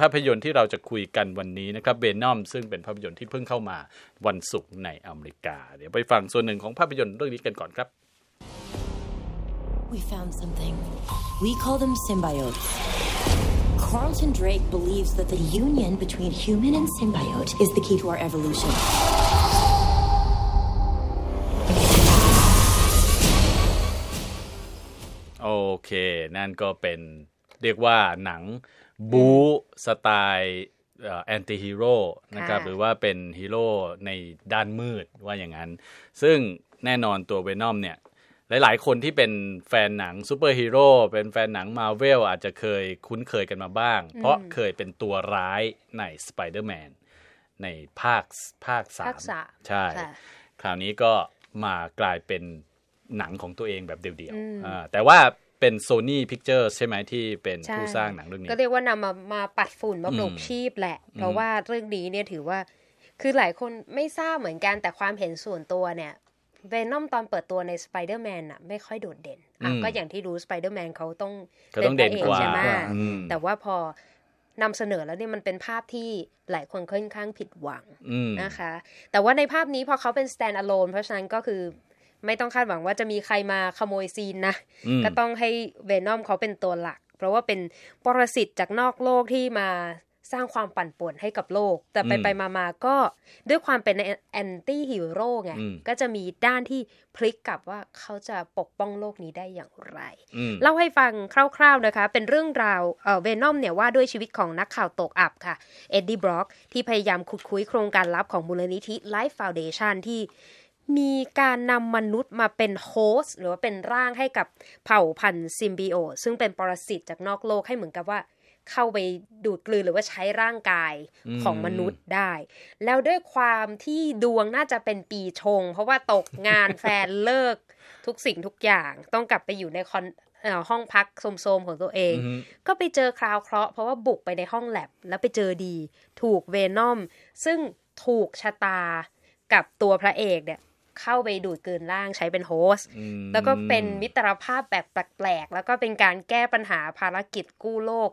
ภาพยนตร์ที่เราจะคุยกันวันนี้นะครับเบนอมซึ่งเป็นภาพยนตร์ที่เพิ่งเข้ามาวันศุกร์ในอเมริกา เดี๋ยวไปฟังส่วนหนึ่งของภาพยนตร์เรื่องนี้กันก่อนครับ We found something. We call them symbiotes. Carlton Drake believes that the union between human and symbiote is the key to our evolution. โอเคนั่นก็เป็นเรียกว่าหนัง บู๊สไตล์ anti-hero นะครับค่ะหรือว่าเป็นฮีโร่ในด้านมืดว่าอย่างนั้น ซึ่งแน่นอนตัวเวนอมเนี่ย หลาย ๆ คนที่เป็นแฟนหนังซูเปอร์ฮีโร่เป็นแฟนหนังมาเวลอาจจะเคยคุ้นเคยกันมาบ้าง เพราะเคยเป็นตัวร้ายในสไปเดอร์แมนในภาคภาคสาภามคสามใช่ค่ะคราวนี้ก็มากลายเป็นหนังของตัวเองแบบเดี่ยวๆอ่าแต่ว่า เป็น Sony Pictures ใช่ไหมที่เป็นใช่ผู้สร้างหนังเรื่องนี้ ก็เรียกว่านำมามาปัดฝุ่นมาปลุกอืมชีพแหละ เพราะว่าเรื่องนี้เนี่ยถือว่า คือหลายคนไม่ทราบเหมือนกันแต่ความเห็นส่วนตัวเนี่ยเวนอมตอนเปิดตัวในสไปเดอร์แมนอะไม่ค่อยโดดเด่นอะอืมก็อย่างที่รู้สไปเดอร์แมนเขาต้องเขาต้องเด่นพระกว่าใช่ไหมอืมแต่ว่าพอนำเสนอแล้วเนี่ยมันเป็นภาพที่หลายคนค่อนข้างผิดหวังอืมนะคะ แต่ว่าในภาพนี้พอเขาเป็น stand alone เพราะฉะนั้นก็คือ ไม่ต้องคาดหวังว่าจะมีใครมาขโมยซีนนะอืมก็ต้องให้เวนอมเขาเป็นตัวหลัก เพราะว่าเป็นปรสิตจากนอกโลกที่มาสร้างความปั่นป่วนให้กับโลก แต่ไปอืมไปมามาก็ด้วยความเป็นแอนตี้ฮีโร่ไงอืมก็จะมีด้านที่พลิกกลับว่าเขาจะปกป้องโลกนี้ได้อย่างไรอืมเล่าให้ฟังคร่าวๆนะคะ เป็นเรื่องราวเอ่อเวนอมเนี่ยว่าด้วยชีวิตของนักข่าวตกอับค่ะ เอ็ดดี้บร็อกที่พยายามขุดคุ้ยโครงการลับของมูลนิธิ Life Foundation ที่ มีการนำมนุษย์มาเป็น host หรือว่าเป็นร่างให้กับเผ่าพันธุ์ symbiote ซึ่งเป็นปรสิตจากนอกโลกให้เหมือนกับว่า เข้าไปดูดกลืนหรือว่าใช้ร่างกายของมนุษย์ได้ แล้วด้วยความที่ดวงน่าจะเป็นปีชง เพราะว่าตกงานแฟนเลิกทุกสิ่งทุกอย่างต้องกลับไปอยู่ในคอนเอ่อห้องพักโสมๆของตัวเองอือฮึก็ไปเจอคราวเคราะห์เพราะว่าบุกไปในห้องแลบแล้วไปเจอดี ถูกเวนอม ซึ่งถูกชะตากับตัวพระเอกเนี่ย เข้าไปดูดกลืนร่างใช้เป็นโฮสต์อืมแล้วก็เป็นมิตรภาพแบบแปลกๆ แล้วก็เป็นการแก้ปัญหาภารกิจกู้โลก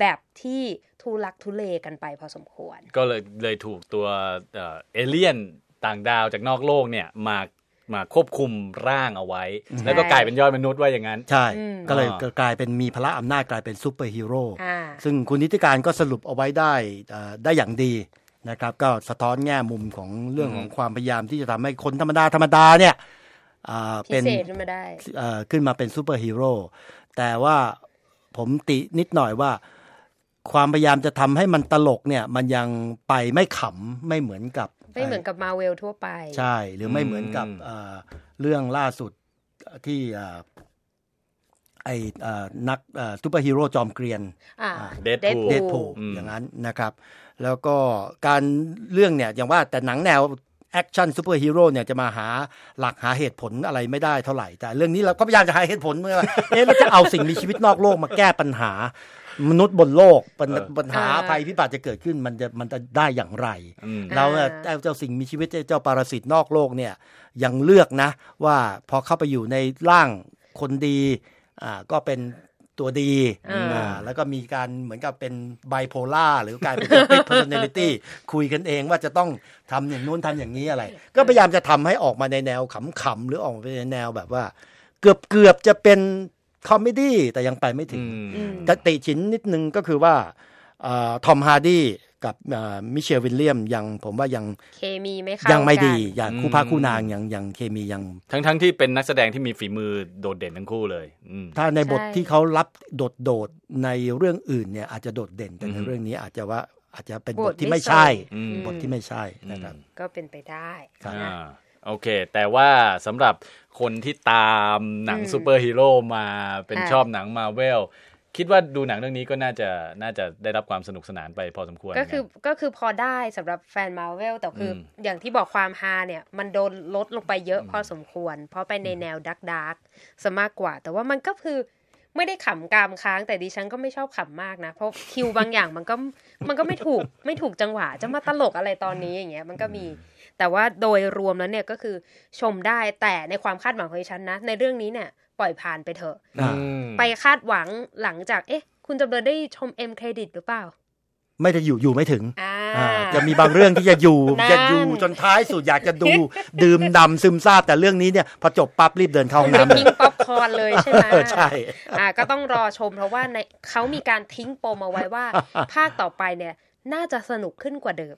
แบบที่ทุลักทุเลกันไปพอสมควร ก็เลยเลยถูกตัวเอ่อเอเลี่ยนต่างดาวจากนอกโลกเนี่ยมามาควบคุมร่างเอาไว้ แล้วก็กลายเป็นยอดมนุษย์ว่าอย่างนั้น ใช่อืมก็เลยอ่ากลายเป็นมีพละอำนาจกลายเป็นซูเปอร์ฮีโร่อ่าซึ่งคุณนิติการก็สรุปเอาไว้ได้เอ่อได้อย่างดี นะครับก็สะท้อนแง่มุมของเรื่องของความพยายามที่จะทำให้คนธรรมดาธรรมดาเนี่ยอ่าเป็นพิเศษขึ้นมาได้เอ่อขึ้นมาเป็นซูเปอร์ฮีโร่แต่ว่าผมตินิดหน่อยว่า ความพยายามจะทำให้มันตลกเนี่ย มันยังไปไม่ขำไม่เหมือนกับ ไม่เหมือนกับมาเวลทั่วไป ใช่ หรือไม่เหมือนกับอืมเอ่อเรื่องล่าสุดที่เอ่อ ไอเอ่อนักซูเปอร์ฮีโร่จอมเกรียนอ่า Deadpool Deadpool อืมอย่างนั้นนะครับ แล้วก็การเรื่องเนี่ยอย่างว่าแต่หนังแนวแอคชั่นซูเปอร์ฮีโร่เนี่ยจะมาหาหลักหาเหตุผลอะไรไม่ได้เท่าไหร่ แต่เรื่องนี้เราก็พยายามจะหาเหตุผลเมื่อว่าเอ๊ะเราจะเอาสิ่งมีชีวิตนอกโลกมาแก้ปัญหามนุษย์บนโลกปัญเออปัญหาอ่าภัยพิบัติจะเกิดขึ้นมันจะมันจะได้อย่างไรอืมเราเนี่ยเจ้าเจ้าสิ่งมีชีวิตเจ้าปรสิตนอกโลกเนี่ยยังเลือกนะ ว่าพอเข้าไปอยู่ในร่างคนดี อ่าก็เป็นตัวดีอ่าอ่าแล้วก็มีการเหมือนกับเป็นไบโพล่าหรือกลายเป็น split personality คุยกันเองว่าจะต้องทำอย่างนู้นทำอย่างนี้อะไร ก็พยายามจะทำให้ออกมาในแนวขำๆหรือออกมาในแนวแบบว่า เกือบเกือบจะเป็น comedy แต่ยังไปไม่ถึงอืมก็ติฉินนิดนึงก็คือว่าทอมฮาร์ดี้ กับมิเชลวิลเลียมยังผมว่ายังเคมีไม่เข้ายังไม่ดีกันอย่างอืมคู่พระคู่นางยังยังเคมียัง ทั้งทั้งที่เป็นนักแสดงที่มีฝีมือโดดเด่นทั้งคู่เลยอืมถ้าในบทใช่ที่เขารับโดดโดดๆในเรื่องอื่นเนี่ยอาจจะโดดเด่นแต่ในอืมเรื่องนี้อาจจะว่าอาจจะเป็นบบททที่ไม่ไม่ใช่ส่งอืมบทที่ไม่ใช่นะครับ ก็เป็นไปได้ครับนะอ่าโอเค แต่ว่าสำหรับคนที่ตามหนังอืมซูเปอร์ฮีโร่มาเป็นค่ะชอบหนังมาเวล คิดว่าดูหนังเรื่องนี้ก็น่าจะน่าจะได้รับความสนุกสนานไปพอสมควร ก็คือเหมืนนก็คือพอได้สำหรับแฟนมาเวลแต่คืออมอย่างที่บอกความฮาเนี่ย มันโดนลดลงไปเยอะพอสมควร เพราะไปในแนว dark dark ซะมากกว่า แต่ว่ามันก็คือไม่ได้ขำกรามค้างแต่ดิฉันก็ไม่ชอบขำมากนะ เพราะคิวบางอย่างมันก็มันก็ไม่ถูกไม่ถูกจังหวะจะมาตลกอะไรตอนนี้อย่างเงี้ยมันก็มี แต่ว่าโดยรวมแล้วเนี่ยก็คือชมได้แต่ในความคาดหวังของดิฉันนะ ในเรื่องนี้เนี่ย ปล่อยผ่านไปเถอะอ่าอืมไปคาดหวังหลังจาก เอ๊ะ คุณจำเริญได้ชม end credit หรือเปล่า ไม่ได้อยู่อยู่ไม่ถึงอ่าอ่าจะมีบางเรื่องที่จะอยู่นั่นจะอยู่จนท้ายสุดอยากจะดู ดื่มด่ำซึมซาบแต่เรื่องนี้เนี่ยพอจบปั๊บรีบเดินเข้าห้องน้ำเลยทิ้งป๊อปคอร์นเลยใช่ไหมเออใช่อ่าก็ต้องรอชมเพราะว่าในเขามีการทิ้งปมเอาไว้ว่า ภาคต่อไปเนี่ยน่าจะสนุกขึ้นกว่าเดิม